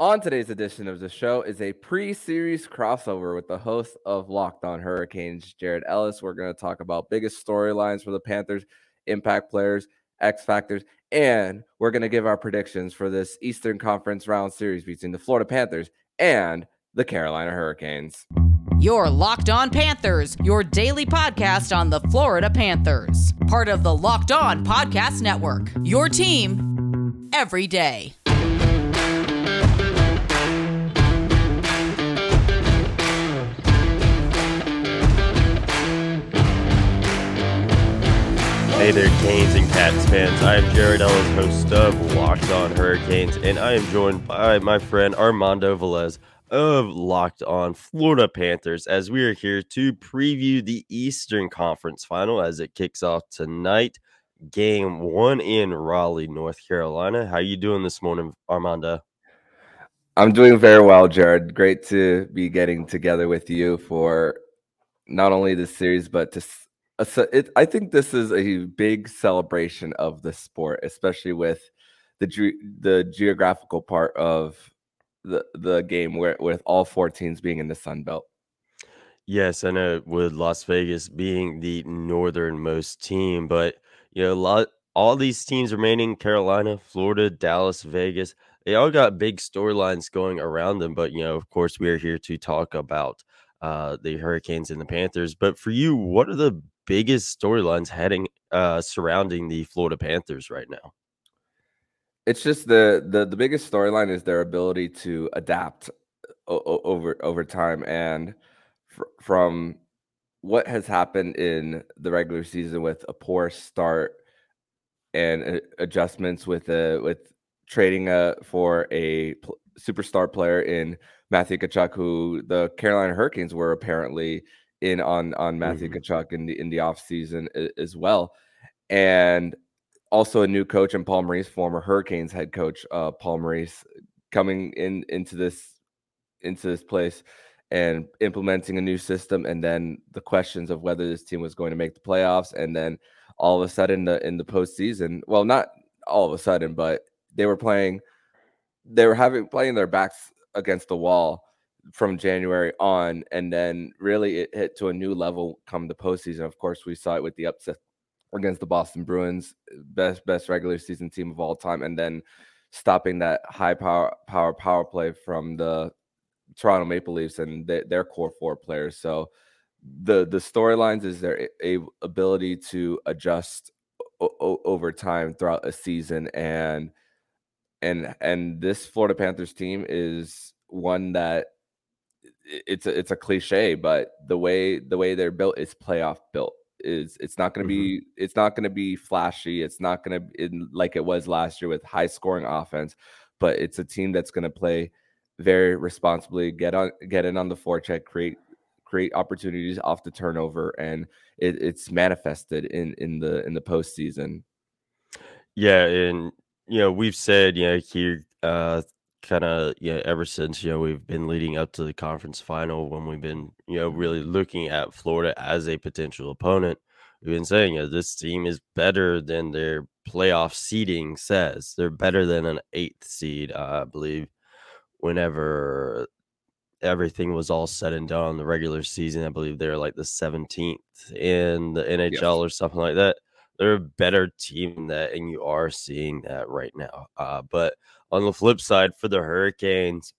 On today's edition of the show is a pre-series crossover with the host of Locked On Hurricanes, Jared Ellis. We're going to talk about biggest storylines for the Panthers, impact players, X factors, and we're going to give our predictions for this Eastern Conference round series between the Florida Panthers and the Carolina Hurricanes. Your Locked On Panthers, your daily podcast on the Florida Panthers, part of the Locked On Podcast Network. Your team every day. Hey there, Canes and Cats fans. I am Jared Ellis, host of Locked On Hurricanes, and I am joined by my friend Armando Velez of Locked On Florida Panthers as we are here to preview the Eastern Conference final as it kicks off tonight. Game one in Raleigh, North Carolina. How you doing this morning, Armando? I'm doing very well, Jared. Great to be getting together with you for not only this series, but to so it, I think this is a big celebration of the sport, especially with the ge- the geographical part of the the game, where with all four teams being in the Sun Belt. Yes, I know with Las Vegas being the northernmost team, but you know, lot all these teams remaining Carolina, Florida, Dallas, Vegas, they all got big storylines going around them. But you know, of course, we are here to talk about uh, the Hurricanes and the Panthers. But for you, what are the biggest storylines heading uh, surrounding the Florida Panthers right now? It's just the the the biggest storyline is their ability to adapt o- over over time and fr- from what has happened in the regular season with a poor start and uh, adjustments with a with trading uh, for a pl- superstar player in Matthew Tkachuk, who the Carolina Hurricanes were apparently in on on Matthew mm-hmm. Tkachuk in the in the off season as well, and also a new coach and Paul Maurice, former Hurricanes head coach uh, Paul Maurice, coming in into this into this place and implementing a new system, and then the questions of whether this team was going to make the playoffs, and then all of a sudden the, in the postseason, well, not all of a sudden, but they were playing, they were having playing their backs against the wall from January on, and then really it hit to a new level come the postseason. Of course, we saw it with the upset against the Boston Bruins, eh, best best regular season team of all time, and then stopping that high power power power play from the Toronto Maple Leafs and they, their core four players. So the the storylines is their a, ability to adjust o- over time throughout a season and and and this Florida Panthers team is one that it's a, it's a cliche, but the way the way they're built is playoff built. Is it's not going to mm-hmm. be it's not going to be flashy. It's not going to like it was last year with high scoring offense, but it's a team that's going to play very responsibly, get on get in on the forecheck, create create opportunities off the turnover, and it, it's manifested in in the in the postseason. Yeah, and you know we've said you know here uh kind of yeah ever since you know we've been leading up to the conference final when we've been you know really looking at Florida as a potential opponent we've been saying you know, this team is better than their playoff seeding says they're better than an eighth seed I believe whenever everything was all said and done the regular season I believe they're like the 17th in the NHL yes. or something like that they're a better team than that and you are seeing that right now uh, but on the flip side, for the Hurricanes,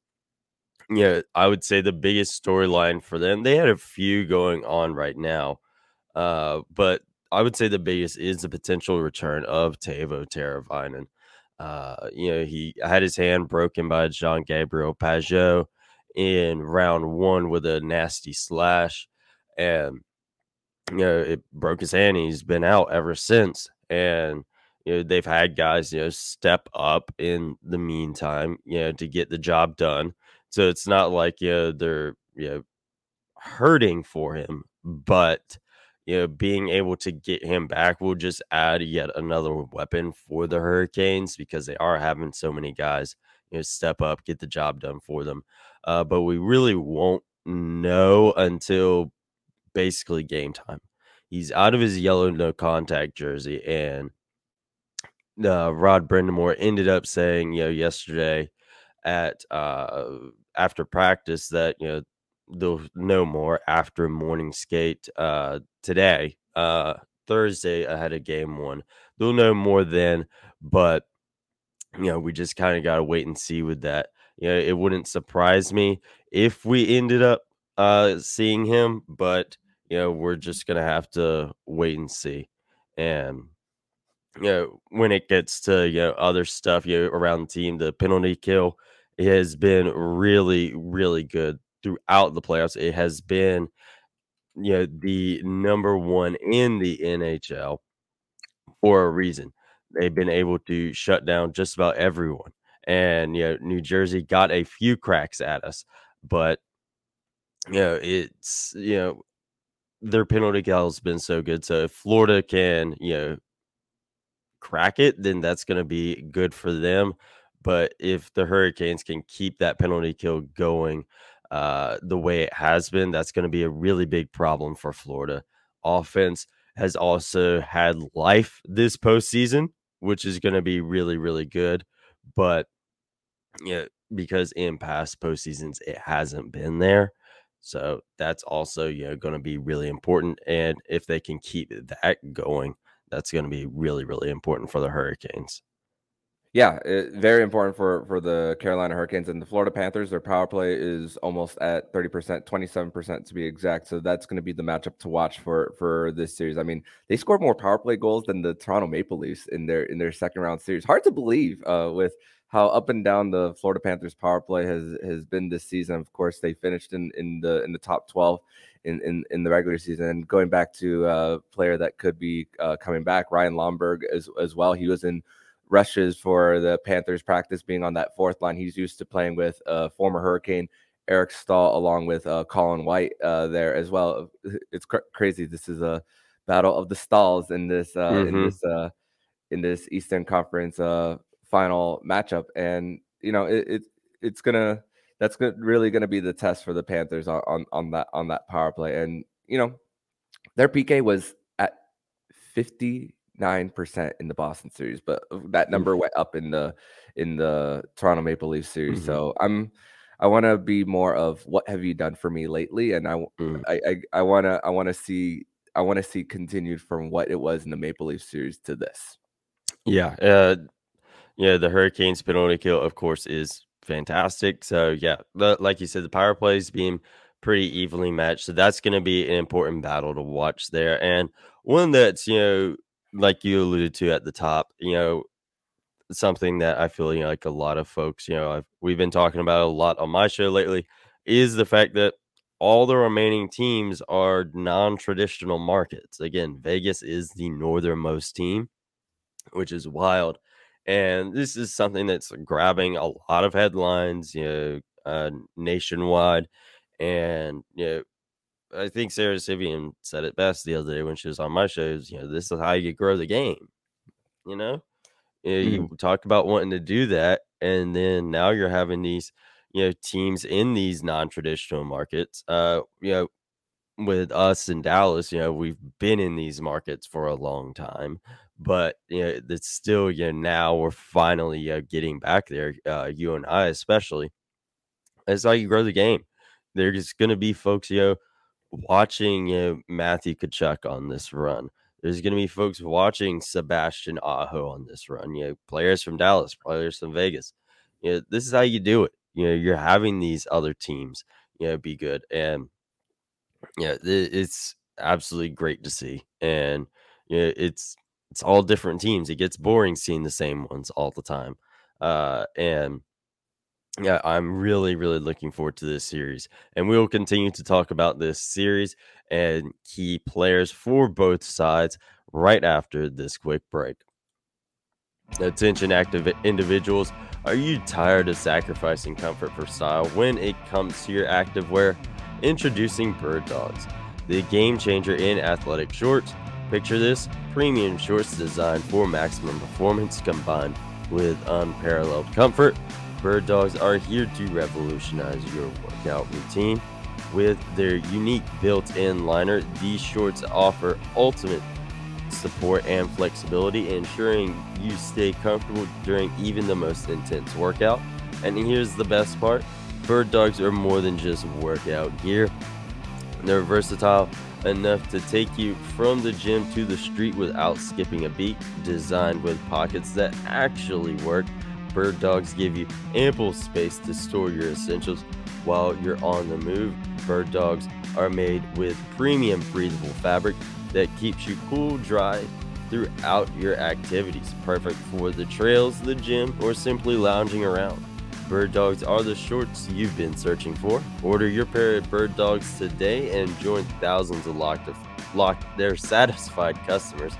yeah, I would say the biggest storyline for them, they had a few going on right now. Uh, but I would say the biggest is the potential return of Teuvo Teravainen. Uh, you know, he had his hand broken by Jean Gabriel Pageau in round one with a nasty slash. And, you know, it broke his hand. He's been out ever since. And you know, they've had guys, you know, step up in the meantime, you know, to get the job done. So it's not like, you know, they're, you know, hurting for him, but, you know, being able to get him back will just add yet another weapon for the Hurricanes because they are having so many guys, you know, step up, get the job done for them. Uh, but we really won't know until basically game time. He's out of his yellow no contact jersey and uh, Rod Brind'Amour ended up saying, you know, yesterday at uh, after practice that you know they'll know more after morning skate uh, today. Uh, Thursday ahead of game one. They'll know more then, but you know, we just kind of got to wait and see with that. You know, it wouldn't surprise me if we ended up uh seeing him, but you know, we're just gonna have to wait and see. And you know, when it gets to you know other stuff, you know, around the team, the penalty kill has been really, really good throughout the playoffs. It has been you know the number one in the NHL for a reason. They've been able to shut down just about everyone. And you know, New Jersey got a few cracks at us, but you know, it's you know, their penalty kill has been so good. So if Florida can, you know, crack it, then that's going to be good for them. But if the Hurricanes can keep that penalty kill going uh, the way it has been, that's going to be a really big problem for Florida. Offense has also had life this postseason, which is going to be really, really good. But yeah, because in past postseasons it hasn't been there. So that's also you know going to be really important. And if they can keep that going, that's going to be really, really important for the Hurricanes. Yeah, it, very important for for the Carolina Hurricanes and the Florida Panthers. Their power play is almost at thirty percent, twenty seven percent to be exact. So that's going to be the matchup to watch for for this series. I mean, they scored more power play goals than the Toronto Maple Leafs in their in their second round series. Hard to believe uh, with how up and down the Florida Panthers power play has has been this season. Of course, they finished in in the in the top twelve in in, in the regular season. And going back to a player that could be uh, coming back, Ryan Lomberg as as well. He was in rushes for the Panthers practice being on that fourth line. He's used to playing with uh, former Hurricane Eric Staal along with uh, Colin White uh, there as well. It's cr- crazy. This is a battle of the Staals in this uh, mm-hmm. in this uh, in this Eastern Conference uh, final matchup, and you know it, it it's gonna that's good, really gonna be the test for the Panthers on, on on that on that power play, and you know their PK was at fifty nine percent in the Boston series, but uh, that number went up in the in the Toronto Maple Leaf series. Mm-hmm. So I'm I want to be more of what have you done for me lately, and I mm. I I, I want to I want to see I want to see continued from what it was in the Maple Leaf series to this. Yeah, uh, yeah. The Hurricanes penalty kill, of course, is fantastic. So yeah, like you said, the power plays being pretty evenly matched. So that's going to be an important battle to watch there, and one that's you know like you alluded to at the top, you know, something that I feel you know, like a lot of folks, you know, I've, we've been talking about a lot on my show lately is the fact that all the remaining teams are non-traditional markets. Again, Vegas is the northernmost team, which is wild. And this is something that's grabbing a lot of headlines, you know, uh, nationwide. And you know, I think Sara Civian said it best the other day when she was on my shows. You know, this is how you grow the game. You know, you mm. talk about wanting to do that, and then now you're having these, you know, teams in these non-traditional markets. Uh, you know, with us in Dallas, you know, we've been in these markets for a long time, but you know, it's still, you know, now we're finally uh, getting back there. Uh, you and I, especially, it's how you grow the game. There's going to be folks, you know watching you know, Matthew Tkachuk on this run. There's going to be folks watching Sebastian Aho on this run. You know, players from Dallas, players from Vegas. You know, this is how you do it. You know, you're having these other teams, you know, be good. And yeah, it's absolutely great to see. And you know, it's it's all different teams. It gets boring seeing the same ones all the time. Uh, and yeah, I'm really, really looking forward to this series. And we will continue to talk about this series and key players for both sides right after this quick break. Attention, active individuals. Are you tired of sacrificing comfort for style when it comes to your activewear? Introducing Bird Dogs, the game changer in athletic shorts. Picture this premium shorts designed for maximum performance combined with unparalleled comfort Bird Dogs are here to revolutionize your workout routine. With their unique built in liner, these shorts offer ultimate support and flexibility, ensuring you stay comfortable during even the most intense workout. And here's the best part Bird Dogs are more than just workout gear, they're versatile enough to take you from the gym to the street without skipping a beat. Designed with pockets that actually work, Bird Dogs give you ample space to store your essentials while you're on the move. Bird Dogs are made with premium breathable fabric that keeps you cool, dry throughout your activities. Perfect for the trails, the gym, or simply lounging around. Bird Dogs are the shorts you've been searching for. Order your pair of Bird Dogs today and join thousands of locked, locked their satisfied customers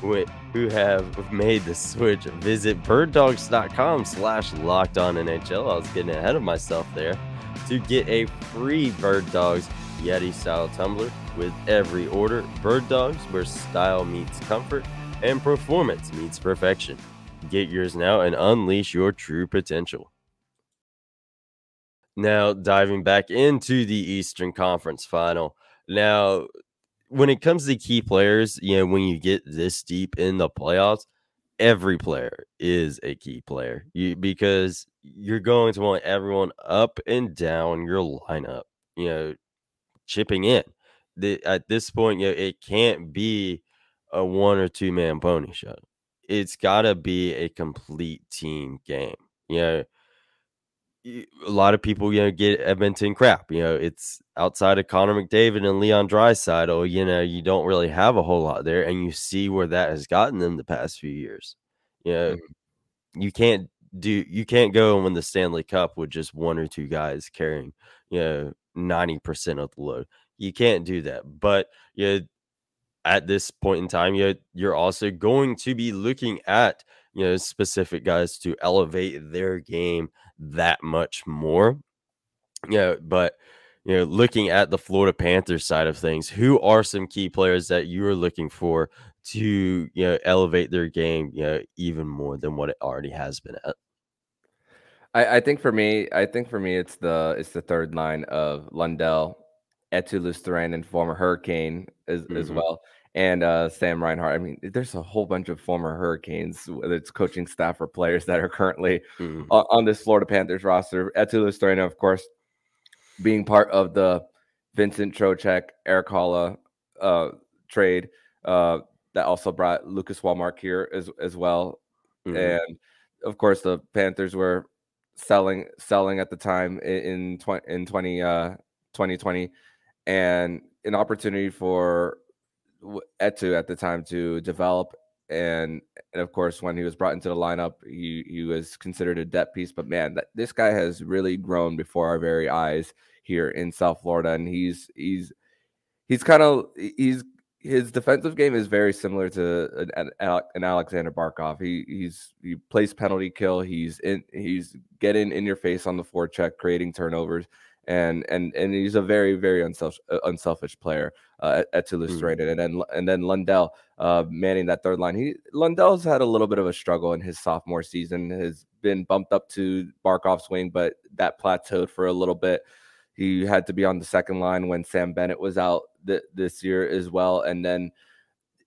who, have made the switch. Visit birddogs.com slash locked on NHL. I was getting ahead of myself there to get a free Bird Dogs Yeti style tumbler with every order. Bird Dogs, where style meets comfort and performance meets perfection. Get yours now and unleash your true potential. Now, diving back into the Eastern Conference final. Now, when it comes to key players, you know, when you get this deep in the playoffs, every player is a key player you, because you're going to want everyone up and down your lineup, you know, chipping in. The, at this point, you know, it can't be a one or two man pony show. It's got to be a complete team game. You know, a lot of people, you know, get Edmonton crap. You know, it's outside of Connor McDavid and Leon Draisaitl. You know, you don't really have a whole lot there, and you see where that has gotten them the past few years. You know, mm-hmm. you can't do you can't go and win the Stanley Cup with just one or two guys carrying, you know, ninety percent of the load. You can't do that. But you know, at this point in time, you you're also going to be looking at you know specific guys to elevate their game that much more. Yeah, but you know, looking at the Florida Panthers side of things, who are some key players that you are looking for to you know elevate their game, you know, even more than what it already has been at? I, I think for me, I think for me, it's the it's the third line of Lundell, Eetu Luostarinen, and former Hurricane as, mm-hmm. as well and uh, Sam Reinhart. I mean, there's a whole bunch of former Hurricanes, whether it's coaching staff or players that are currently mm-hmm. on, on, this Florida Panthers roster. Eetu Luostarinen, of course, being part of the Vincent Trocheck, Erik Haula uh, trade uh, that also brought Lucas Wallmark here as as well, mm-hmm. and of course the Panthers were selling selling at the time in in, tw- in 20 uh 2020 and an opportunity for Eetu at the time to develop. And, and of course, when he was brought into the lineup, he, he was considered a depth piece. But man, that, this guy has really grown before our very eyes here in South Florida, and he's he's he's kind of he's his defensive game is very similar to an, an, Aleksander Barkov. He he's he plays penalty kill. He's in he's getting in your face on the forecheck, creating turnovers and and and he's a very very unselfish uh, unselfish player uh, at, at Toulouse mm. and then and then Lundell uh, manning that third line. He Lundell's had a little bit of a struggle in his sophomore season. Has been bumped up to Barkov's wing, but that plateaued for a little bit. He had to be on the second line when Sam Bennett was out th- this year as well, and then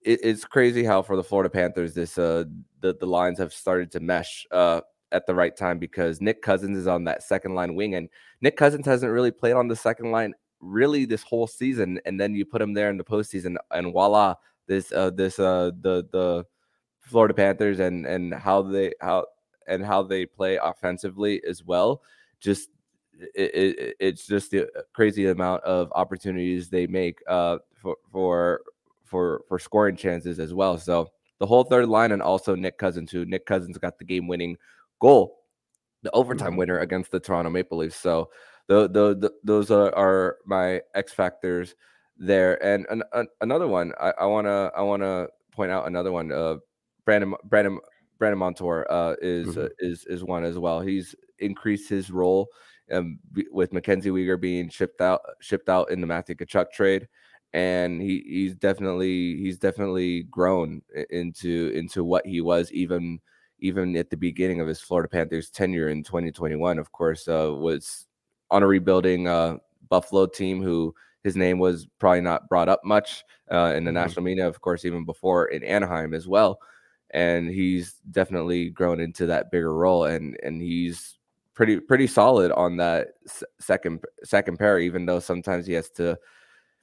it, it's crazy how for the Florida Panthers this uh the the lines have started to mesh. Uh, at the right time because Nick Cousins is on that second line wing, and Nick Cousins hasn't really played on the second line really this whole season. And then you put him there in the postseason, and voila, this uh this uh the the Florida Panthers and and how they how and how they play offensively as well. Just it, it, it's just the crazy amount of opportunities they make uh for for for for scoring chances as well. So the whole third line and also Nick Cousins, who Nick Cousins got the game winning goal, the overtime mm-hmm. winner against the Toronto Maple Leafs. So the, the, the those are, are, my X factors there. And an, an, another one, I, I, wanna I wanna point out another one. Uh, Brandon Brandon Brandon Montour uh, is mm-hmm. uh, is is one as well. He's increased his role um, with Mackenzie Weegar being shipped out shipped out in the Matthew Tkachuk trade and he he's definitely he's definitely grown into into what he was even even at the beginning of his Florida Panthers tenure in 2021, of course, uh, was on a rebuilding uh, Buffalo team who his name was probably not brought up much uh, in the mm-hmm. national media, of course, even before in Anaheim as well. And he's definitely grown into that bigger role, and and he's pretty pretty solid on that second second pair, even though sometimes he has to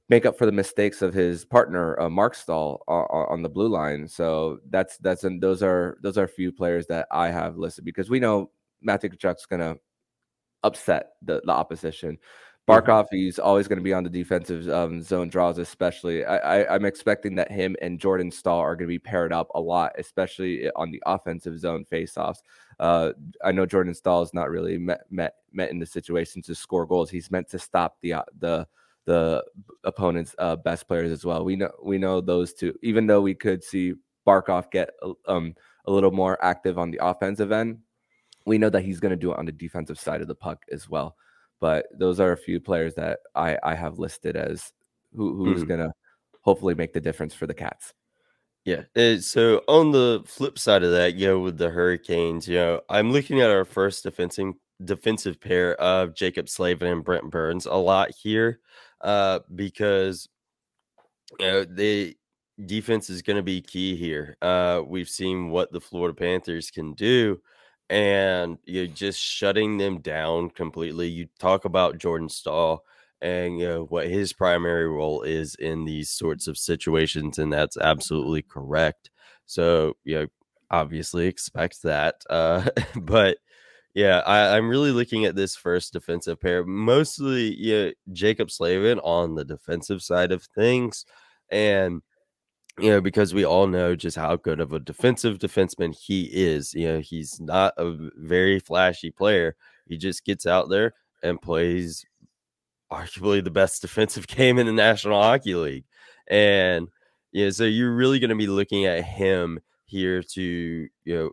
make up for the mistakes of his partner uh, Marc Staal on, on, the blue line. So that's that's and those are those are a few players that I have listed because we know Matthew Tkachuk's gonna upset the, the opposition. Barkov, he's always going to be on the defensive um, zone draws, especially. I, I, am expecting that him and Jordan Staal are going to be paired up a lot, especially on the offensive zone faceoffs. Uh, I know Jordan Staal is not really met, met met in the situation to score goals. He's meant to stop the uh, the the opponent's uh, best players as well. We know we know those two. Even though we could see Barkov get um, a little more active on the offensive end, we know that he's going to do it on the defensive side of the puck as well. But those are a few players that I, I have listed as who, who's mm. going to hopefully make the difference for the Cats. Yeah. Uh, so on the flip side of that, you know, with the Hurricanes, you know, I'm looking at our first defensive defensive pair of Jaccob Slavin and Brent Burns a lot here, uh, because you know the defense is going to be key here. Uh, we've seen what the Florida Panthers can do, and you're just shutting them down completely. You talk about Jordan Staal and you know what his primary role is in these sorts of situations, and that's absolutely correct. So you know, obviously expect that. Uh, but yeah, I, am really looking at this first defensive pair, mostly yeah, Jaccob Slavin on the defensive side of things, and you know, because we all know just how good of a defensive defenseman he is. You know, he's not a very flashy player. He just gets out there and plays arguably the best defensive game in the National Hockey League. And yeah, so you're really going to be looking at him here to, you know,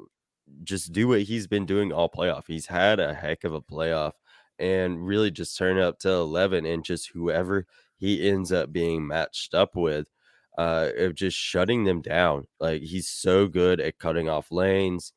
just do what he's been doing all playoff. He's had a heck of a playoff and really just turn up to 11 and just whoever he ends up being matched up with uh, of just shutting them down. Like he's so good at cutting off lanes,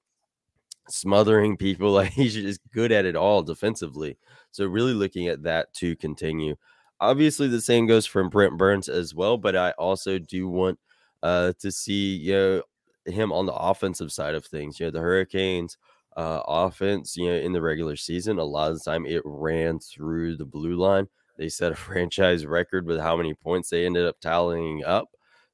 smothering people. Like he's just good at it all defensively. So really looking at that to continue. Obviously, the same goes from Brent Burns as well, but I also do want uh, to see you know him on the offensive side of things. You know, the Hurricanes uh, offense, you know, in the regular season, a lot of the time it ran through the blue line. They set a franchise record with how many points they ended up tallying up.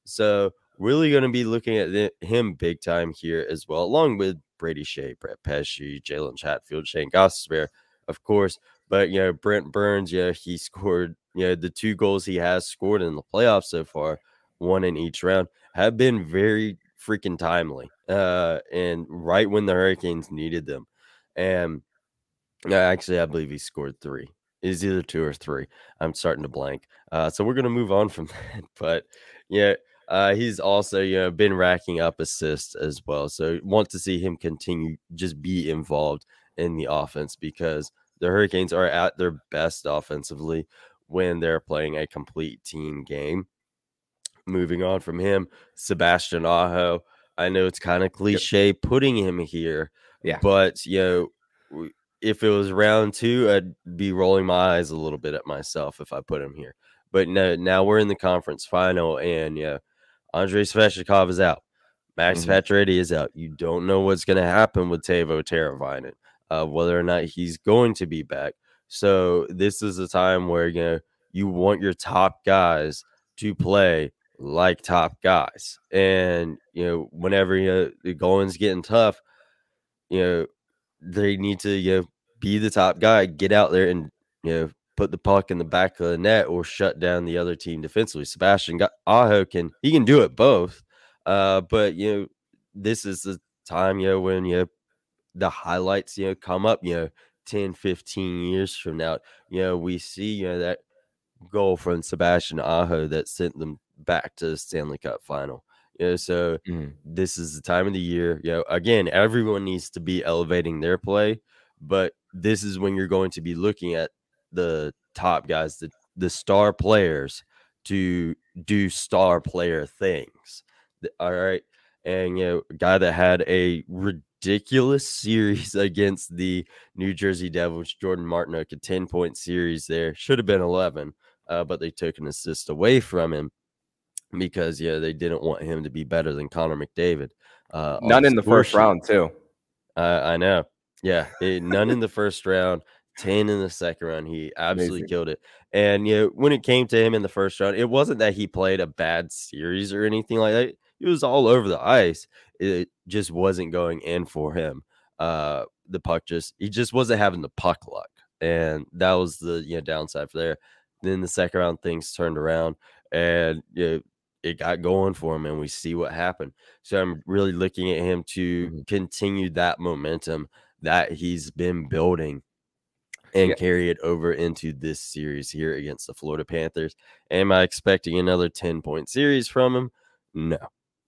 So really going to be looking at him big time here as well, along with Brady Skjei, Brett Pesce, Jalen Chatfield, Shane Gostisbehere, of course. But you know, Brent Burns, yeah, he scored, you know, the two goals he has scored in the playoffs so far, one in each round, have been very freaking timely. Uh, and right when the Hurricanes needed them. And actually, I believe he scored three. Is either two or three. I'm starting to blank. Uh, so we're gonna move on from that. But yeah, uh, he's also you know been racking up assists as well. So want to see him continue just be involved in the offense because the Hurricanes are at their best offensively when they're playing a complete team game. Moving on from him, Sebastian Aho. I know it's kind of cliche yep. putting him here, yeah, but you know if it was round two, I'd be rolling my eyes a little bit at myself if I put him here. But no, now we're in the conference final, and yeah, Andrei Svechnikov is out. Max mm-hmm. Pacioretty is out. You don't know what's going to happen with Teuvo Teravainen, uh, whether or not he's going to be back. So this is a time where you know you want your top guys to play like top guys, and you know whenever you know, the going's getting tough, you know they need to you know be the top guy, get out there and you know put the puck in the back of the net or shut down the other team defensively. Sebastian Aho can he can do it both. Uh, but you know, this is the time, you know, when you know, the highlights, you know, come up, you know, 10, 15 years from now, you know, we see, you know, that goal from Sebastian Aho that sent them back to the Stanley Cup final. You know, so mm. this is the time of the year. You know, again, everyone needs to be elevating their play, but this is when you're going to be looking at the top guys, the the star players to do star player things. All right. And you know, a guy that had a ridiculous series against the New Jersey Devils, Jordan Martinook, a 10 point series there. Should have been 11, uh, but they took an assist away from him because, yeah, they didn't want him to be better than Connor McDavid. Uh, None in the first sheet. round, too. Uh, I know. Yeah, it, none in the first round, 10 in the second round. He absolutely Amazing. killed it. And you know, when it came to him in the first round, it wasn't that he played a bad series or anything like that. He was all over the ice. It just wasn't going in for him. Uh the puck just he just wasn't having the puck luck. And that was the you know downside for there. Then the second round things turned around and you know, it got going for him and we see what happened. So I'm really looking at him to Mhm. continue that momentum that he's been building and Yeah. carry it over into this series here against the Florida Panthers. Am I expecting another 10 point series from him? No.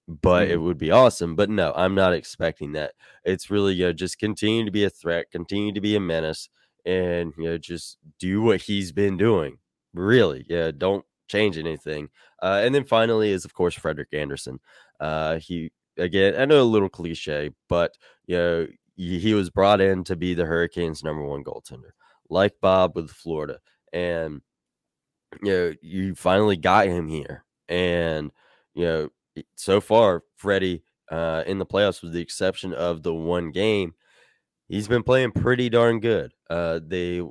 But it Mhm. would be awesome. But no, I'm not expecting that. It's really, you know, just continue to be a threat, continue to be a menace, and, you know, just do what he's been doing. Really. Yeah. Don't change anything. Uh, and then finally is, of course, Frederik Andersen. Uh, he, again, I know a little cliche, but, you know, he was brought in to be the Hurricanes' number one goaltender like Bob with Florida. And you know, you finally got him here. And you know, so far, Freddie uh in the playoffs, with the exception of the one game, he's been playing pretty darn good. Uh they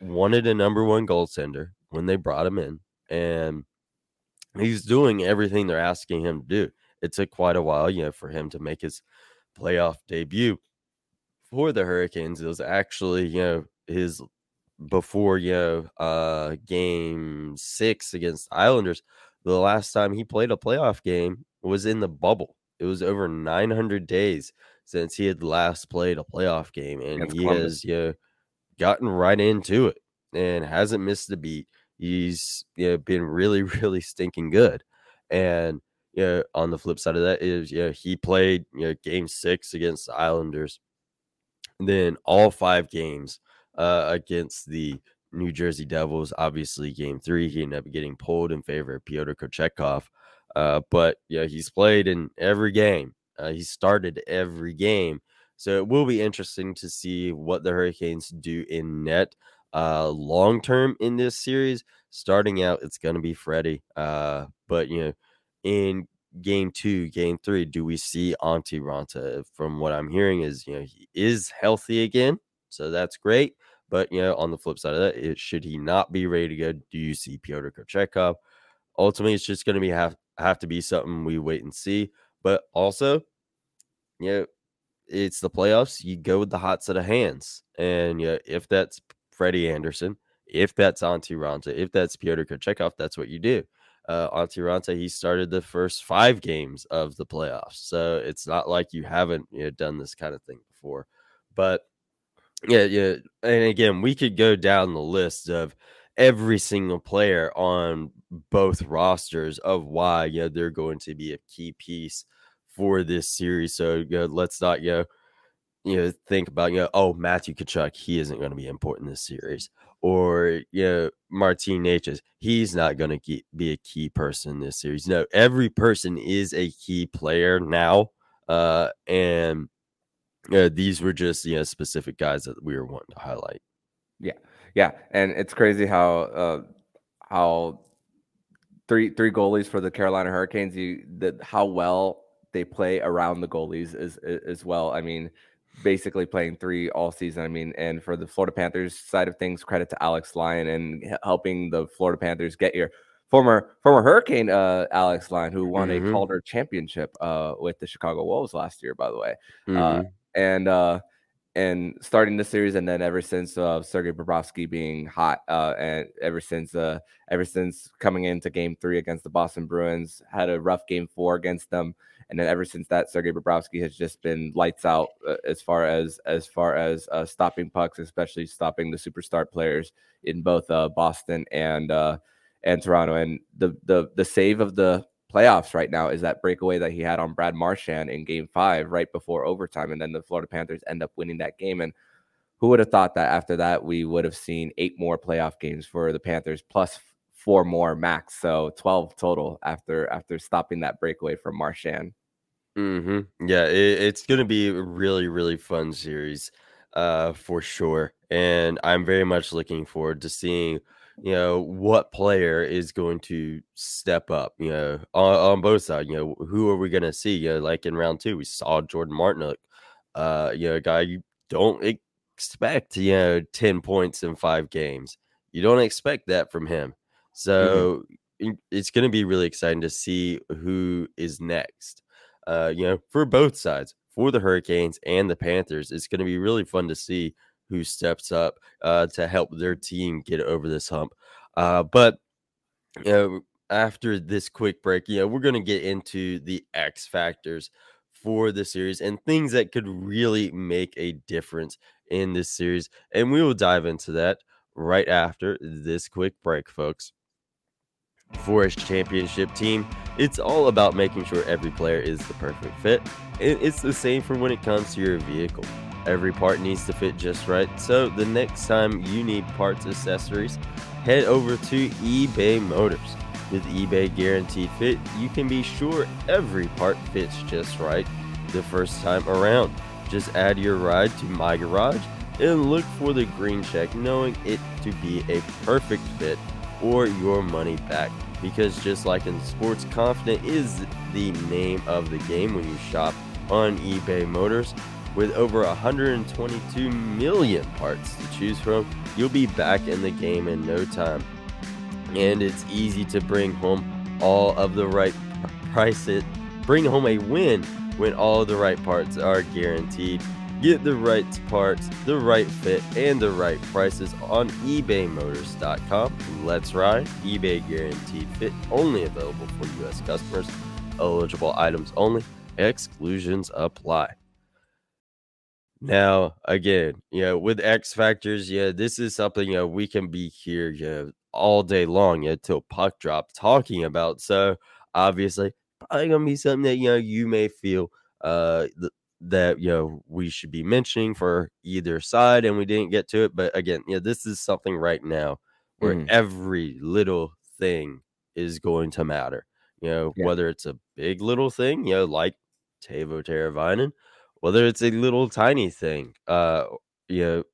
wanted a number one goaltender when they brought him in, and he's doing everything they're asking him to do. It took quite a while, you know, for him to make his playoff debut for the Hurricanes. It was actually, you know, his before, you know, uh game six against Islanders. The last time he played a playoff game was in the bubble. It was over 900 days since he had last played a playoff game, and Against he Columbus. has, you know, gotten right into it and hasn't missed a beat. He's you know, been really, really stinking good. And you know, on the flip side of that is you know, he played you know game six against the Islanders, and then all five games uh, against the New Jersey Devils. Obviously, game three, he ended up getting pulled in favor of Pyotr Kochetkov. Uh, but yeah, he's played in every game. Uh, he started every game. So it will be interesting to see what the Hurricanes do in net uh, long term in this series. Starting out, it's going to be Freddie. Uh, but, you know, in game two, game three, do we see Antti Raanta? From what I'm hearing, is, you know, he is healthy again. So that's great. But, you know, on the flip side of that, it, should he not be ready to go, do you see Pyotr Kochetkov? Ultimately, it's just going to be have, have to be something we wait and see. But also, you know, it's the playoffs. You go with the hot set of hands. And yeah, if that's Freddie Andersen, if that's Antti Raanta, if that's Pyotr Kochetkov, that's what you do. Uh, Antti Raanta, he started the first five games of the playoffs. So it's not like you haven't you know, done this kind of thing before. But yeah, yeah. And again, we could go down the list of every single player on both rosters of why yeah they're going to be a key piece for this series. So you know, let's not you know, you know think about you know oh Matthew Tkachuk he isn't going to be important in this series or you know Martin Necas he's not going to be a key person in this series. No, every person is a key player now, uh, and uh, these were just you know specific guys that we were wanting to highlight. Yeah, yeah, and it's crazy how uh, how three three goalies for the Carolina Hurricanes. You that how well they play around the goalies is as well. I mean, basically playing three all season. I mean, and for the Florida Panthers side of things, credit to Alex Lyon and helping the Florida Panthers get here. Former former Hurricane uh, Alex Lyon, who won Mhm. a Calder championship uh, with the Chicago Wolves last year, by the way uh, Mhm. and uh and starting the series and then ever since uh Sergei Bobrovsky being hot uh and ever since uh ever since coming into game 3 against the Boston Bruins had a rough game 4 against them and then ever since that Sergei Bobrovsky has just been lights out uh, as far as as far as uh, stopping pucks especially stopping the superstar players in both uh Boston and uh and Toronto and the the the save of the playoffs right now is that breakaway that he had on Brad Marchand in game five, right before overtime. And then the Florida Panthers end up winning that game. And who would have thought that after that, we would have seen eight more playoff games for the Panthers plus four more max. So 12 total after after stopping that breakaway from Marchand. Hmm Yeah, it, it's going to be a really, really fun series, uh, for sure. And I'm very much looking forward to seeing, you know, what player is going to step up, you know, on, on both sides. You know, who are we going to see? You know, like in round two, we saw Jordan Martinook, uh, you know, a guy you don't expect, you know, 10 points in five games. You don't expect that from him. Mm-hmm. So it's going to be really exciting to see who is next. Uh, you know, for both sides, for the Hurricanes and the Panthers, it's going to be really fun to see who steps up uh, to help their team get over this hump. Uh, but you know, after this quick break, you know, we're going to get into the X factors for the series and things that could really make a difference in this series. And we will dive into that right after this quick break, folks. For a championship team, it's all about making sure every player is the perfect fit. It's the same for when it comes to your vehicle. Every part needs to fit just right. So the next time you need parts accessories, head over to eBay Motors. With eBay Guaranteed Fit, you can be sure every part fits just right the first time around. Just add your ride to My Garage and look for the green check, knowing it to be a perfect fit or your money back. Because just like in sports, confident is the name of the game when you shop on eBay Motors. With over 122 million parts to choose from, you'll be back in the game in no time. And it's easy to bring home all of the right prices, bring home a win when all the right parts are guaranteed. Get the right parts, the right fit, and the right prices on ebaymotors.com. Let's ride. eBay guaranteed fit only available for U.S. customers. Eligible items only. Exclusions apply. Now, again, you know, with X factors, yeah, this is something you know we can be here, you know, all day long, yeah, till puck drop talking about. So obviously, probably gonna be something that you know you may feel uh that you know we should be mentioning for either side, and we didn't get to it. But again, yeah, this is something right now where Mhm. every little thing is going to matter. You know, Yeah. whether it's a big little thing, you know, like Teuvo Teravainen, whether it's a little tiny thing, uh, you know,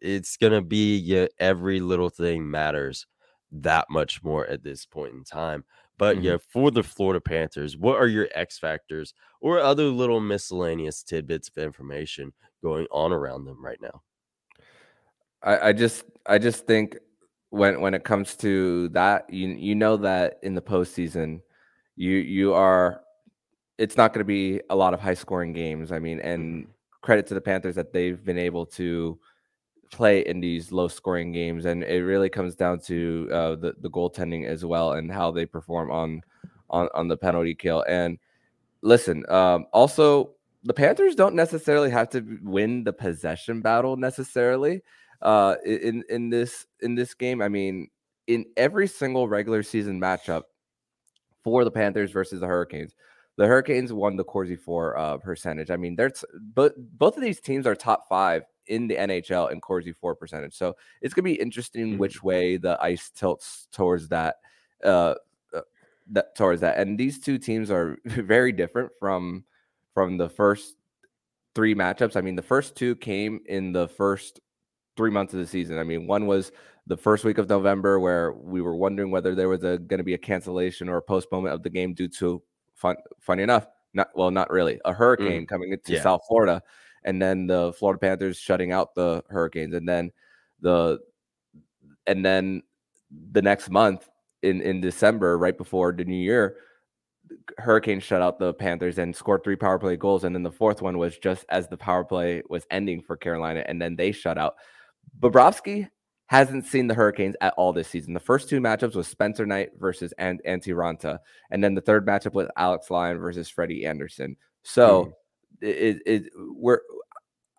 it's gonna be yeah, every little thing matters that much more at this point in time. But Mhm. yeah, for the Florida Panthers, what are your X factors or other little miscellaneous tidbits of information going on around them right now? I, I just I just think when when it comes to that, you you know that in the postseason, you you are it's not going to be a lot of high scoring games. I mean, and credit to the Panthers that they've been able to play in these low scoring games, and it really comes down to uh, the the goaltending as well and how they perform on on on the penalty kill. And listen, um, also the Panthers don't necessarily have to win the possession battle necessarily uh, in in this in this game. I mean, in every single regular season matchup for the Panthers versus the Hurricanes, the Hurricanes won the Corsi for uh, percentage. I mean, there's but both of these teams are top five in the NHL in Corsi for percentage. So it's gonna be interesting Mhm. which way the ice tilts towards that. Uh, uh, that towards that, and these two teams are very different from from the first three matchups. I mean, the first two came in the first three months of the season. I mean, one was the first week of November where we were wondering whether there was a going to be a cancellation or a postponement of the game due to fun, funny enough, not well, not really a hurricane coming into yeah. South Florida, and then the Florida Panthers shutting out the Hurricanes, and then the and then the next month in in December, right before the new year, Hurricanes shut out the Panthers and scored three power play goals. And then the fourth one was just as the power play was ending for Carolina, and then they shut out. Bobrovsky hasn't seen the Hurricanes at all this season. The first two matchups was Spencer Knight versus and Antti Raanta, and then the third matchup was Alex Lyon versus Freddie Andersen. So hmm. it, it we're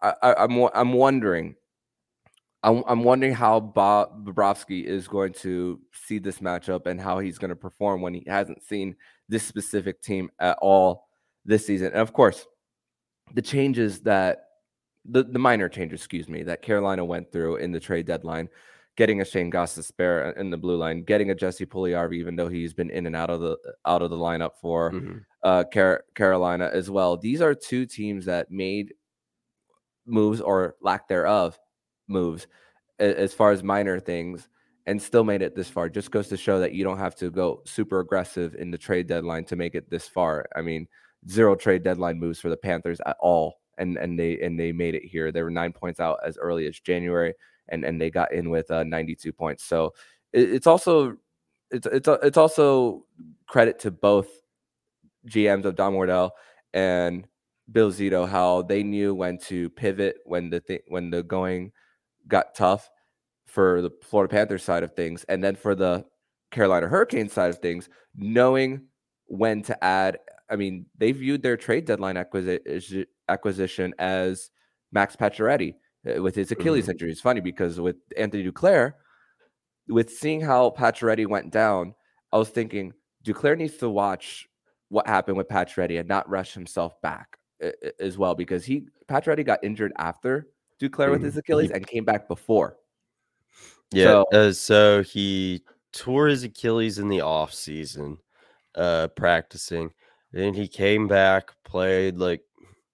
I, I, I'm I'm wondering. I'm, I'm wondering how Bob Bobrovsky is going to see this matchup and how he's going to perform when he hasn't seen this specific team at all this season. And of course, the changes that the, the minor changes, excuse me, that Carolina went through in the trade deadline, getting a Shane Goss spare in the blue line, getting a Jesse Puljujarvi, even though he's been in and out of the out of the lineup for Mhm. uh, Car- Carolina as well. These are two teams that made moves or lack thereof moves as far as minor things and still made it this far. Just goes to show that you don't have to go super aggressive in the trade deadline to make it this far. I mean, zero trade deadline moves for the Panthers at all and and they and they made it here. They were nine points out as early as January, and and they got in with uh, 92 points. So it, it's also it's it's it's also credit to both GMs of Don Waddell and Bill Zito how they knew when to pivot when the th- when the going got tough for the Florida Panthers side of things, and then for the Carolina Hurricanes side of things, knowing when to add. I mean, they viewed their trade deadline acquisition acquisition as Max Pacioretty uh, with his Achilles mm-hmm. injury. It's funny because with Anthony Duclair, with seeing how Pacioretty went down, I was thinking Duclair needs to watch what happened with Pacioretty and not rush himself back as well because he Pacioretty got injured after Duclair mm-hmm. with his Achilles and came back before. Yeah, so, uh, so he tore his Achilles in the off season, uh, practicing. Then he came back, played like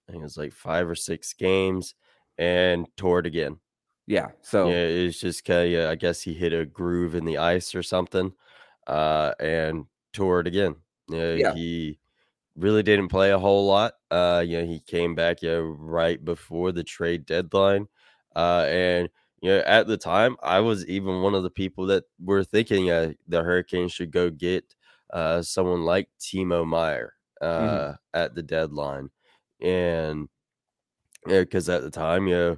I think it was like five or six games, and tore it again. Yeah. So yeah, it's just kind of, I guess he hit a groove in the ice or something, uh, and tore it again. Yeah, yeah. He really didn't play a whole lot. Uh, you know, he came back yeah, right before the trade deadline. Uh, and you know, at the time, I was even one of the people that were thinking uh, the Hurricanes should go get uh, someone like Timo Meier mm-hmm. uh, mm-hmm. at the deadline, and because yeah, at the time, you know,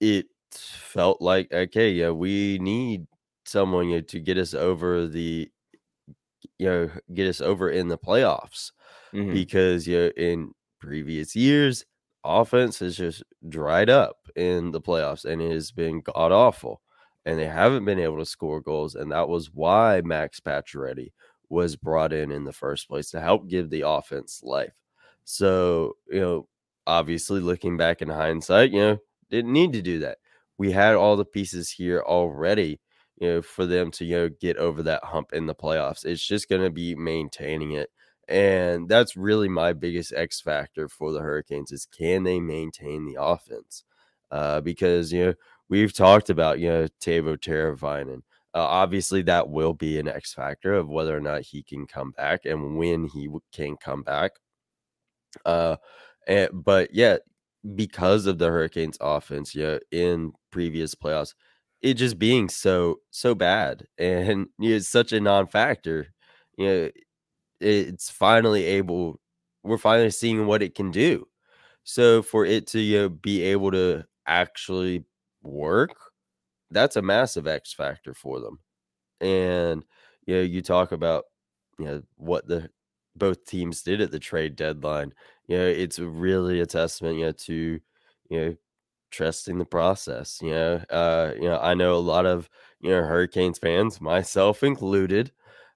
it felt like okay, yeah, we need someone you know, to get us over the you know get us over in the playoffs mm-hmm. because you know, in previous years offense has just dried up in the playoffs and it has been god awful and they haven't been able to score goals and that was why Max Pacioretty was brought in in the first place to help give the offense life so you know obviously looking back in hindsight you know didn't need to do that we had all the pieces here already you know, for them to, you know, get over that hump in the playoffs. It's just going to be maintaining it. And that's really my biggest X factor for the Hurricanes is can they maintain the offense? Uh, because, you know, we've talked about, you know, Teuvo Teravainen. Uh, obviously, that will be an X factor of whether or not he can come back and when he can come back. Uh, and, but yeah, because of the Hurricanes offense, yeah, in previous playoffs, it just being so so bad and you know, it's such a non-factor you know it's finally able we're finally seeing what it can do so for it to you know, be able to actually work that's a massive x factor for them and you know you talk about you know what the both teams did at the trade deadline you know it's really a testament you know to you know trusting the process. You know, uh, you know, I know a lot of you know Hurricanes fans, myself included,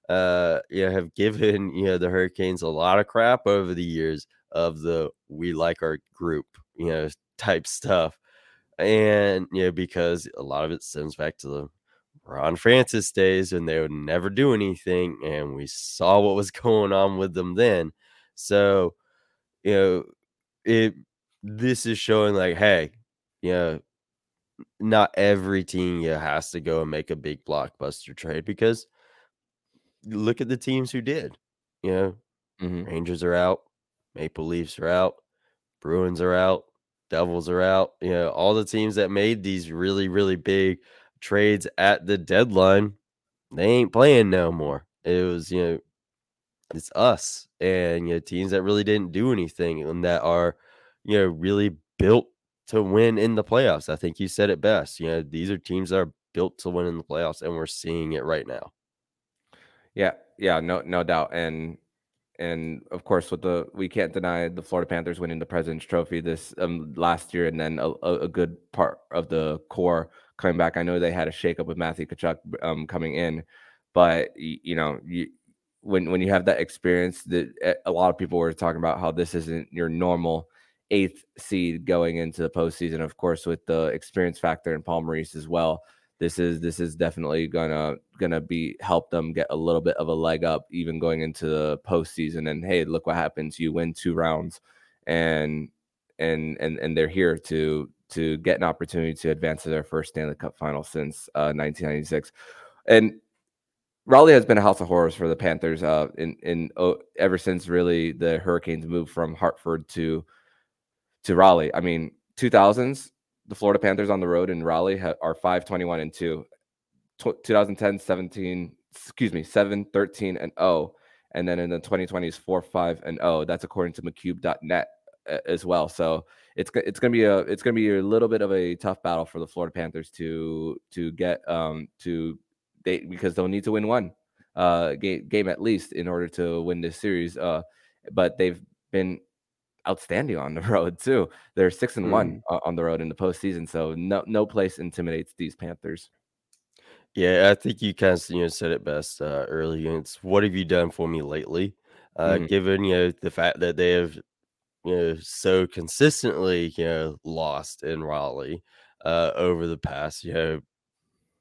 uh, you know, have given you know the Hurricanes a lot of crap over the years of the we like our group, you know, type stuff, and you know because a lot of it stems back to the Ron Francis days when they would never do anything, and we saw what was going on with them then. So, you know, it this is showing like, hey, you know, not every team yeah, has to go and make a big blockbuster trade because look at the teams who did. You know, mm-hmm. Rangers are out, Maple Leafs are out, Bruins are out, Devils are out. You know, all the teams that made these really, really big trades at the deadline, they ain't playing no more. It was, you know, it's us and you know, teams that really didn't do anything and that are, you know, really built to win in the playoffs. I think you said it best. You know, these are teams that are built to win in the playoffs, and we're seeing it right now. Yeah, yeah, no, no doubt, and and of course, with the we can't deny the Florida Panthers winning the President's Trophy this um, last year, and then a, a, good part of the core coming back. I know they had a shakeup with Matthew Tkachuk um, coming in, but you, you know, you, when when you have that experience, that eh, a lot of people were talking about how this isn't your normal eighth seed going into the postseason. Of course, with the experience factor and Paul Maurice as well. This is this is definitely gonna gonna be help them get a little bit of a leg up even going into the postseason. And hey, look what happens. You win two rounds and and and and they're here to to get an opportunity to advance to their first Stanley Cup final since uh, 1996. And Raleigh has been a house of horrors for the Panthers uh, in in oh, ever since really the Hurricanes moved from Hartford to to Raleigh. I mean, 2000s, the Florida Panthers on the road in Raleigh ha- are 521 and 2. Tw 2010, 17, excuse me, 7, 13 and 0. And then in the 2020s, 4, 5 and 0. That's according to McCube.net as well. So it's it's gonna be a it's gonna be a little bit of a tough battle for the Florida Panthers to to get um to they because they'll need to win one uh game game at least in order to win this series. Uh, but they've been outstanding on the road too. They're six and mm. one on the road in the postseason, so no no place intimidates these Panthers. Yeah, I think you kind of you know said it best uh, earlier. It's what have you done for me lately? Uh, mm-hmm. Given you know the fact that they have you know so consistently you know lost in Raleigh uh, over the past you know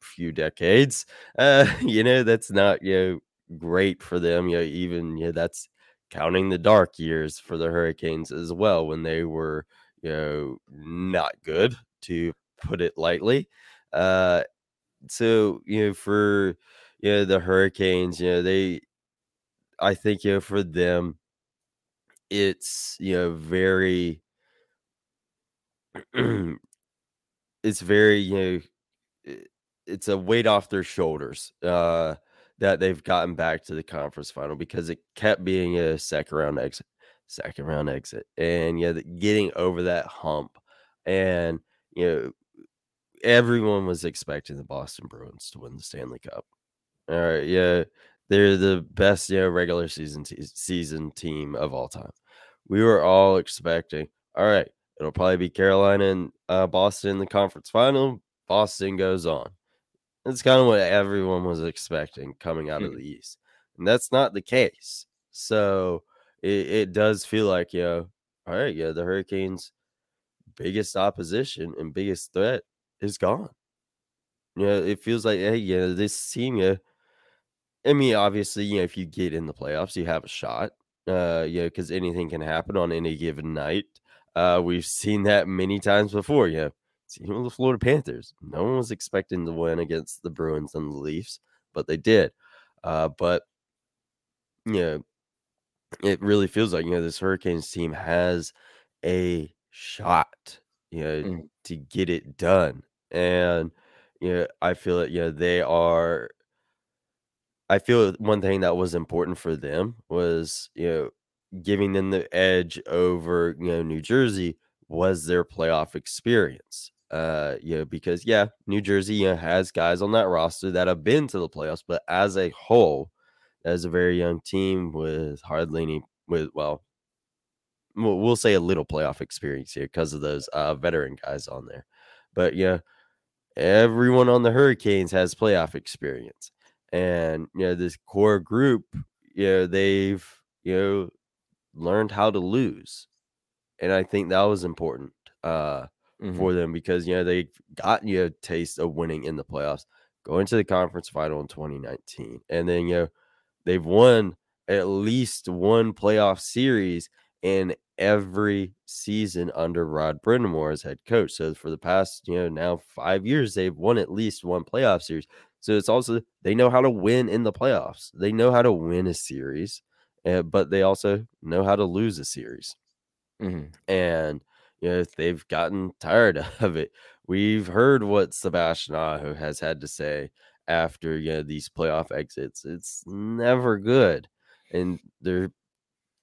few decades, uh, you know that's not you know great for them. You know even you know that's counting the dark years for the Hurricanes as well when they were, you know, not good to put it lightly. Uh, so you know, for you know the Hurricanes, you know they, I think you know for them, it's you know very, it's very you know, it's a weight off their shoulders. Uh, that they've gotten back to the conference final because it kept being a second round exit, second round exit, and yeah, getting over that hump, and you know, everyone was expecting the Boston Bruins to win the Stanley Cup. All right, yeah, they're the best you know regular season season team of all time. We were all expecting. All right, it'll probably be Carolina and uh, Boston in the conference final. Boston goes on. That's kind of what everyone was expecting coming out mm. of the East. And that's not the case. So it, it does feel like, you know, all right, yeah, the Hurricanes' biggest opposition and biggest threat is gone. You know, it feels like, hey, yeah, this team, yeah. I mean, obviously, you know, if you get in the playoffs, you have a shot. Uh, yeah, because anything can happen on any given night. Uh, we've seen that many times before. You know, even the Florida Panthers. No one was expecting to win against the Bruins and the Leafs, but they did. Uh, but you know, it really feels like you know this Hurricanes team has a shot, you know, mm. to get it done. And you know, I feel that you know they are. I feel one thing that was important for them was you know giving them the edge over you know New Jersey was their playoff experience. Uh, you know, because yeah, New Jersey you know, has guys on that roster that have been to the playoffs, but as a whole, as a very young team with hardly any, with well, we'll say a little playoff experience here because of those uh, veteran guys on there. But yeah, everyone on the Hurricanes has playoff experience, and you know this core group, you know, they've you know learned how to lose, and I think that was important. Uh, mm-hmm. for them because you know they got you a taste of winning in the playoffs, going to the conference final in 2019, and then you know they've won at least one playoff series in every season under Rod Brind'Amour as head coach. So for the past, you know, now five years, they've won at least one playoff series. So it's also they know how to win in the playoffs. They know how to win a series, uh, but they also know how to lose a series. Mm-hmm. And you know, they've gotten tired of it. We've heard what Sebastian Aho has had to say after you know these playoff exits. It's never good, and they're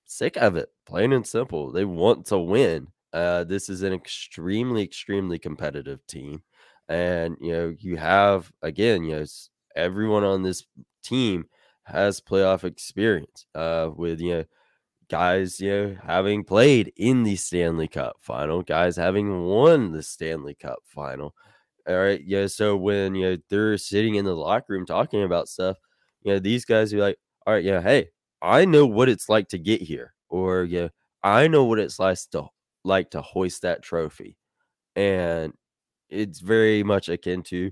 sick of it. Plain and simple. They want to win. Uh, this is an extremely, extremely competitive team, and you know you have again, you know, everyone on this team has playoff experience. Uh, with you know guys, you know, having played in the Stanley Cup final, guys having won the Stanley Cup final. All right. Yeah. So when you know they're sitting in the locker room talking about stuff, you know, these guys are like, all right, yeah, hey, I know what it's like to get here. Or yeah, I know what it's like to like to hoist that trophy. And it's very much akin to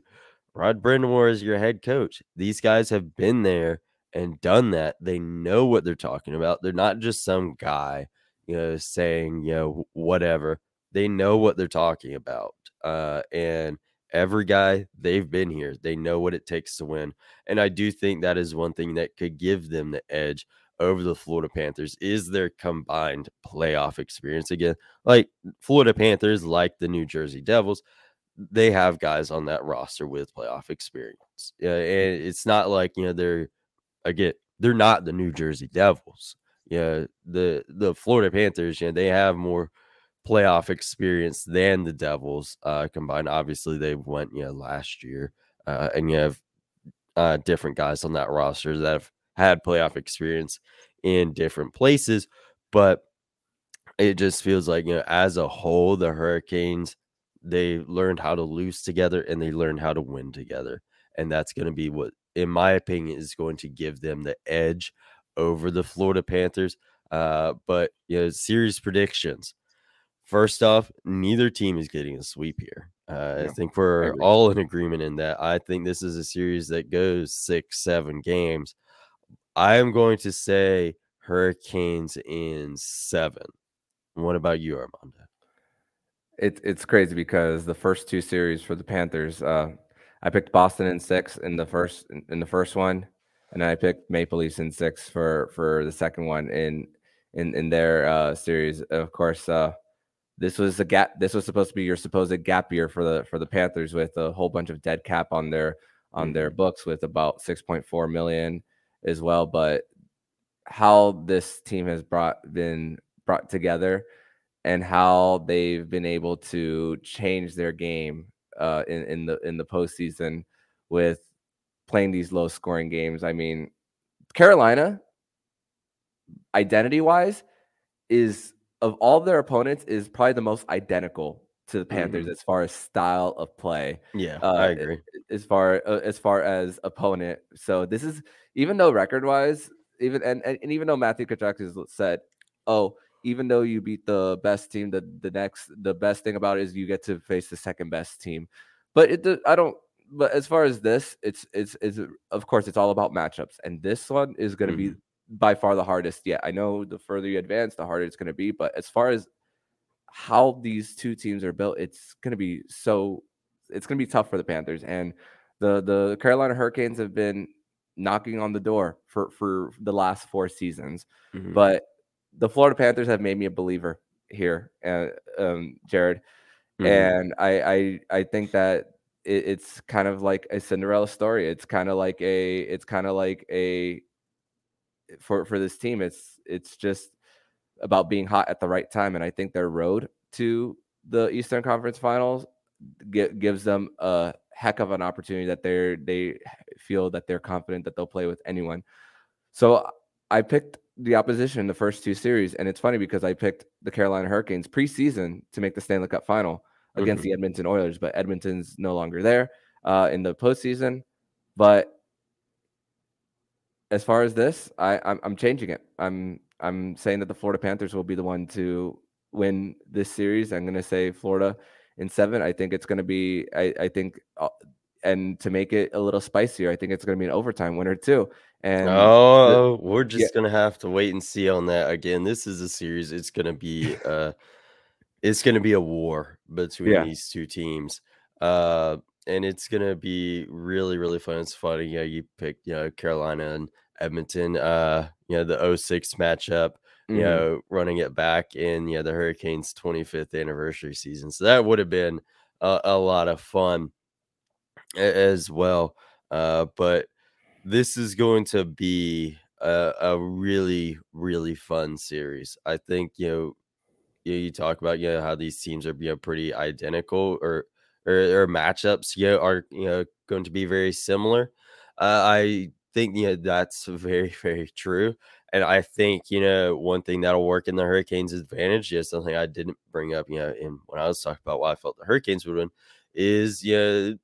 Rod Brind'Amour as your head coach. These guys have been there and done that, they know what they're talking about. They're not just some guy, you know, saying, you know, whatever. They know what they're talking about. Uh, and every guy, they've been here. They know what it takes to win. And I do think that is one thing that could give them the edge over the Florida Panthers is their combined playoff experience. Again, like Florida Panthers, like the New Jersey Devils, they have guys on that roster with playoff experience. Yeah, and it's not like you know they're again they're not the New Jersey Devils. Yeah, the the Florida Panthers, know, they have more playoff experience than the Devils uh, combined. Obviously, they went know last year, uh, and you have uh, different guys on that roster that have had playoff experience in different places, but it just feels like you know as a whole, the Hurricanes they learned how to lose together and they learned how to win together, and that's going to be what, in my opinion, is going to give them the edge over the Florida Panthers. Uh, but you know, series predictions. First off, neither team is getting a sweep here. Uh, I think we're I all in agreement in that. I think this is a series that goes six, seven games. I am going to say Hurricanes in seven. What about you, Armando? It's it's crazy because the first two series for the Panthers, uh, I picked Boston in six in the first in the first one, and I picked Maple Leafs in six for for the second one in in in their uh, series. Of course, uh, this was a gap. This was supposed to be your supposed gap year for the for the Panthers with a whole bunch of dead cap on their on mm-hmm. their books with about six point four million as well. But how this team has brought been brought together and how they've been able to change their game uh, in in the in the postseason with playing these low scoring games. I mean, Carolina, identity wise, is of all their opponents is probably the most identical to the Panthers mm-hmm. as far as style of play. Yeah, uh, I agree. As far uh, as far as opponent, so this is even though record wise, even and, and, even though Matthew Tkachuk has said, "Oh, even though you beat the best team, the the next the best thing about it is you get to face the second best team." But it, I don't. But as far as this, it's it's it's of course it's all about matchups, and this one is going to mm-hmm. be by far the hardest. yet. I know the further you advance, the harder it's going to be. But as far as how these two teams are built, it's going to be so. It's going to be tough for the Panthers, and the the Carolina Hurricanes have been knocking on the door for for the last four seasons. Mm-hmm. But the Florida Panthers have made me a believer here, uh, um, Jared. Mm-hmm. And I, I I think that it, it's kind of like a Cinderella story. It's kind of like a it's kind of like a for for this team. It's it's just about being hot at the right time, and I think their road to the Eastern Conference Finals gives them a heck of an opportunity that they're they feel that they're confident that they'll play with anyone. So I picked the opposition in the first two series, and it's funny because I picked the Carolina Hurricanes preseason to make the Stanley Cup final against mm-hmm. the Edmonton Oilers, but Edmonton's no longer there uh, in the postseason. But as far as this, I, I'm, I'm changing it. I'm I'm saying that the Florida Panthers will be the one to win this series. I'm going to say Florida in seven. I think it's going to be. I, I think, uh, and to make it a little spicier, I think it's going to be an overtime winner too. And oh, the, we're just yeah. to have to wait and see on that. Again, this is a series. It's to be. uh It's to be a war between yeah. these two teams. Uh, and it's gonna be really really fun. It's funny, you know, you picked you know Carolina and Edmonton, uh, you know the 06 matchup, you mm-hmm. know, running it back in you know the Hurricanes 25th anniversary season. So that would have been a, a lot of fun as well. Uh, but this is going to be a, a really really fun series. I think you know you, you talk about you know how these teams are you know pretty identical or or, or matchups you know, are you know going to be very similar. Uh, I think you know that's very very true, and I think you know one thing that'll work in the Hurricanes' advantage is something I didn't bring up. You know, in when I was talking about why I felt the Hurricanes would win is you know,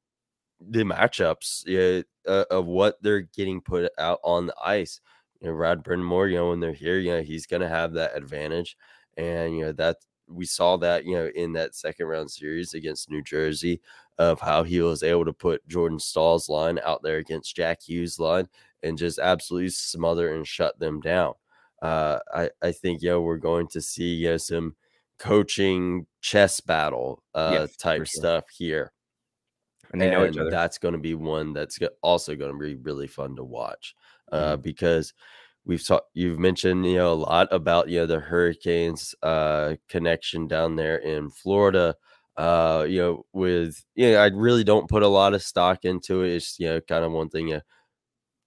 the matchups yeah, uh, of what they're getting put out on the ice. You know, Rod Brind'Amour, you know, when they're here, you know, he's going to have that advantage, and you know that we saw that you know in that second round series against New Jersey of how he was able to put Jordan Staal's line out there against Jack Hughes' line and just absolutely smother and shut them down. Uh, I I think yeah we're going to see yeah some coaching chess battle uh, yes, type sure. stuff here. And they know each other. That's going to be one that's also going to be really fun to watch uh, mm-hmm. because we've talked you've mentioned you know a lot about you know the hurricanes uh connection down there in florida uh you know with you know i really don't put a lot of stock into it it's you know kind of one thing you,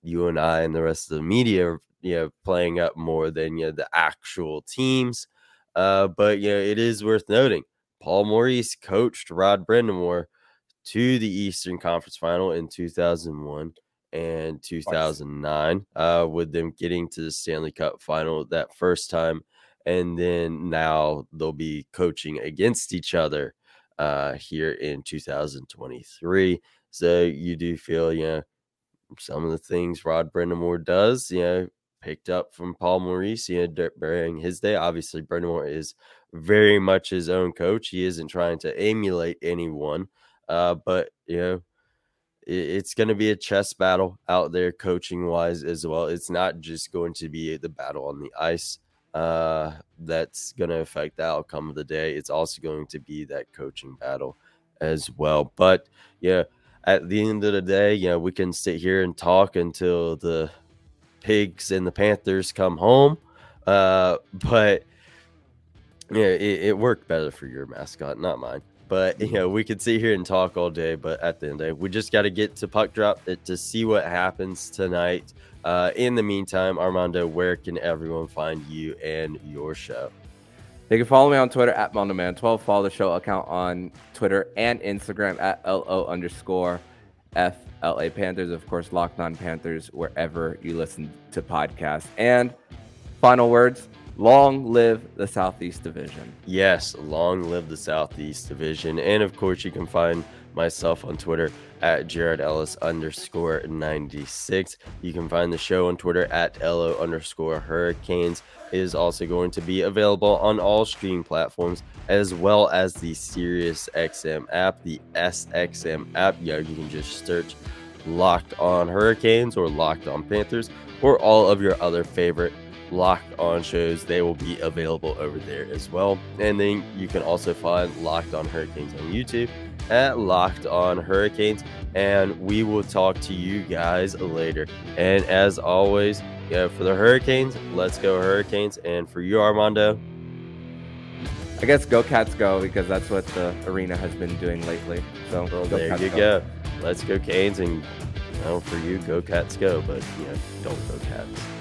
you and i and the rest of the media you know playing up more than you know the actual teams uh but you know it is worth noting paul maurice coached rod brind'amour to the eastern conference final in 2001 and 2009 uh, with them getting to the Stanley Cup final that first time. And then now they'll be coaching against each other uh, here in 2023. So you do feel, you know, some of the things Rod Brind'amour does, you know, picked up from Paul Maurice, you know, during his day. Obviously, Brind'amour is very much his own coach. He isn't trying to emulate anyone. Uh, but, you know, it's going to be a chess battle out there coaching wise as well. It's not just going to be the battle on the ice uh, that's going to affect the outcome of the day. It's also going to be that coaching battle as well. But yeah, at the end of the day, you know, we can sit here and talk until the pigs and the Panthers come home. Uh, but yeah, it, it worked better for your mascot, not mine. But you know, we could sit here and talk all day, but at the end of the day, we just got to get to puck drop to see what happens tonight. Uh, in the meantime, Armando, where can everyone find you and your show? They can follow me on Twitter at Mandoman12. Follow the show account on Twitter and Instagram at LO underscore FLA Panthers. Of course, Locked On Panthers, wherever you listen to podcasts. And final words Long live the Southeast Division. Yes, long live the Southeast Division. And of course, you can find myself on Twitter at Jared Ellis underscore 96. You can find the show on Twitter at LO underscore Hurricanes. It is also going to be available on all streaming platforms as well as the Sirius XM app, the SXM app. Yeah, you can just search Locked on Hurricanes or Locked on Panthers or all of your other favorite Locked On shows. They will be available over there as well. And then you can also find Locked On Hurricanes on YouTube at Locked On Hurricanes. And we will talk to you guys later. And as always, yeah, for the Hurricanes, let's go Hurricanes. And for you, Armando, I guess go Cats go because that's what the arena has been doing lately. So well, there Cats you go. go. Let's go Canes and you know, for you, go Cats go, but you know, don't go Cats.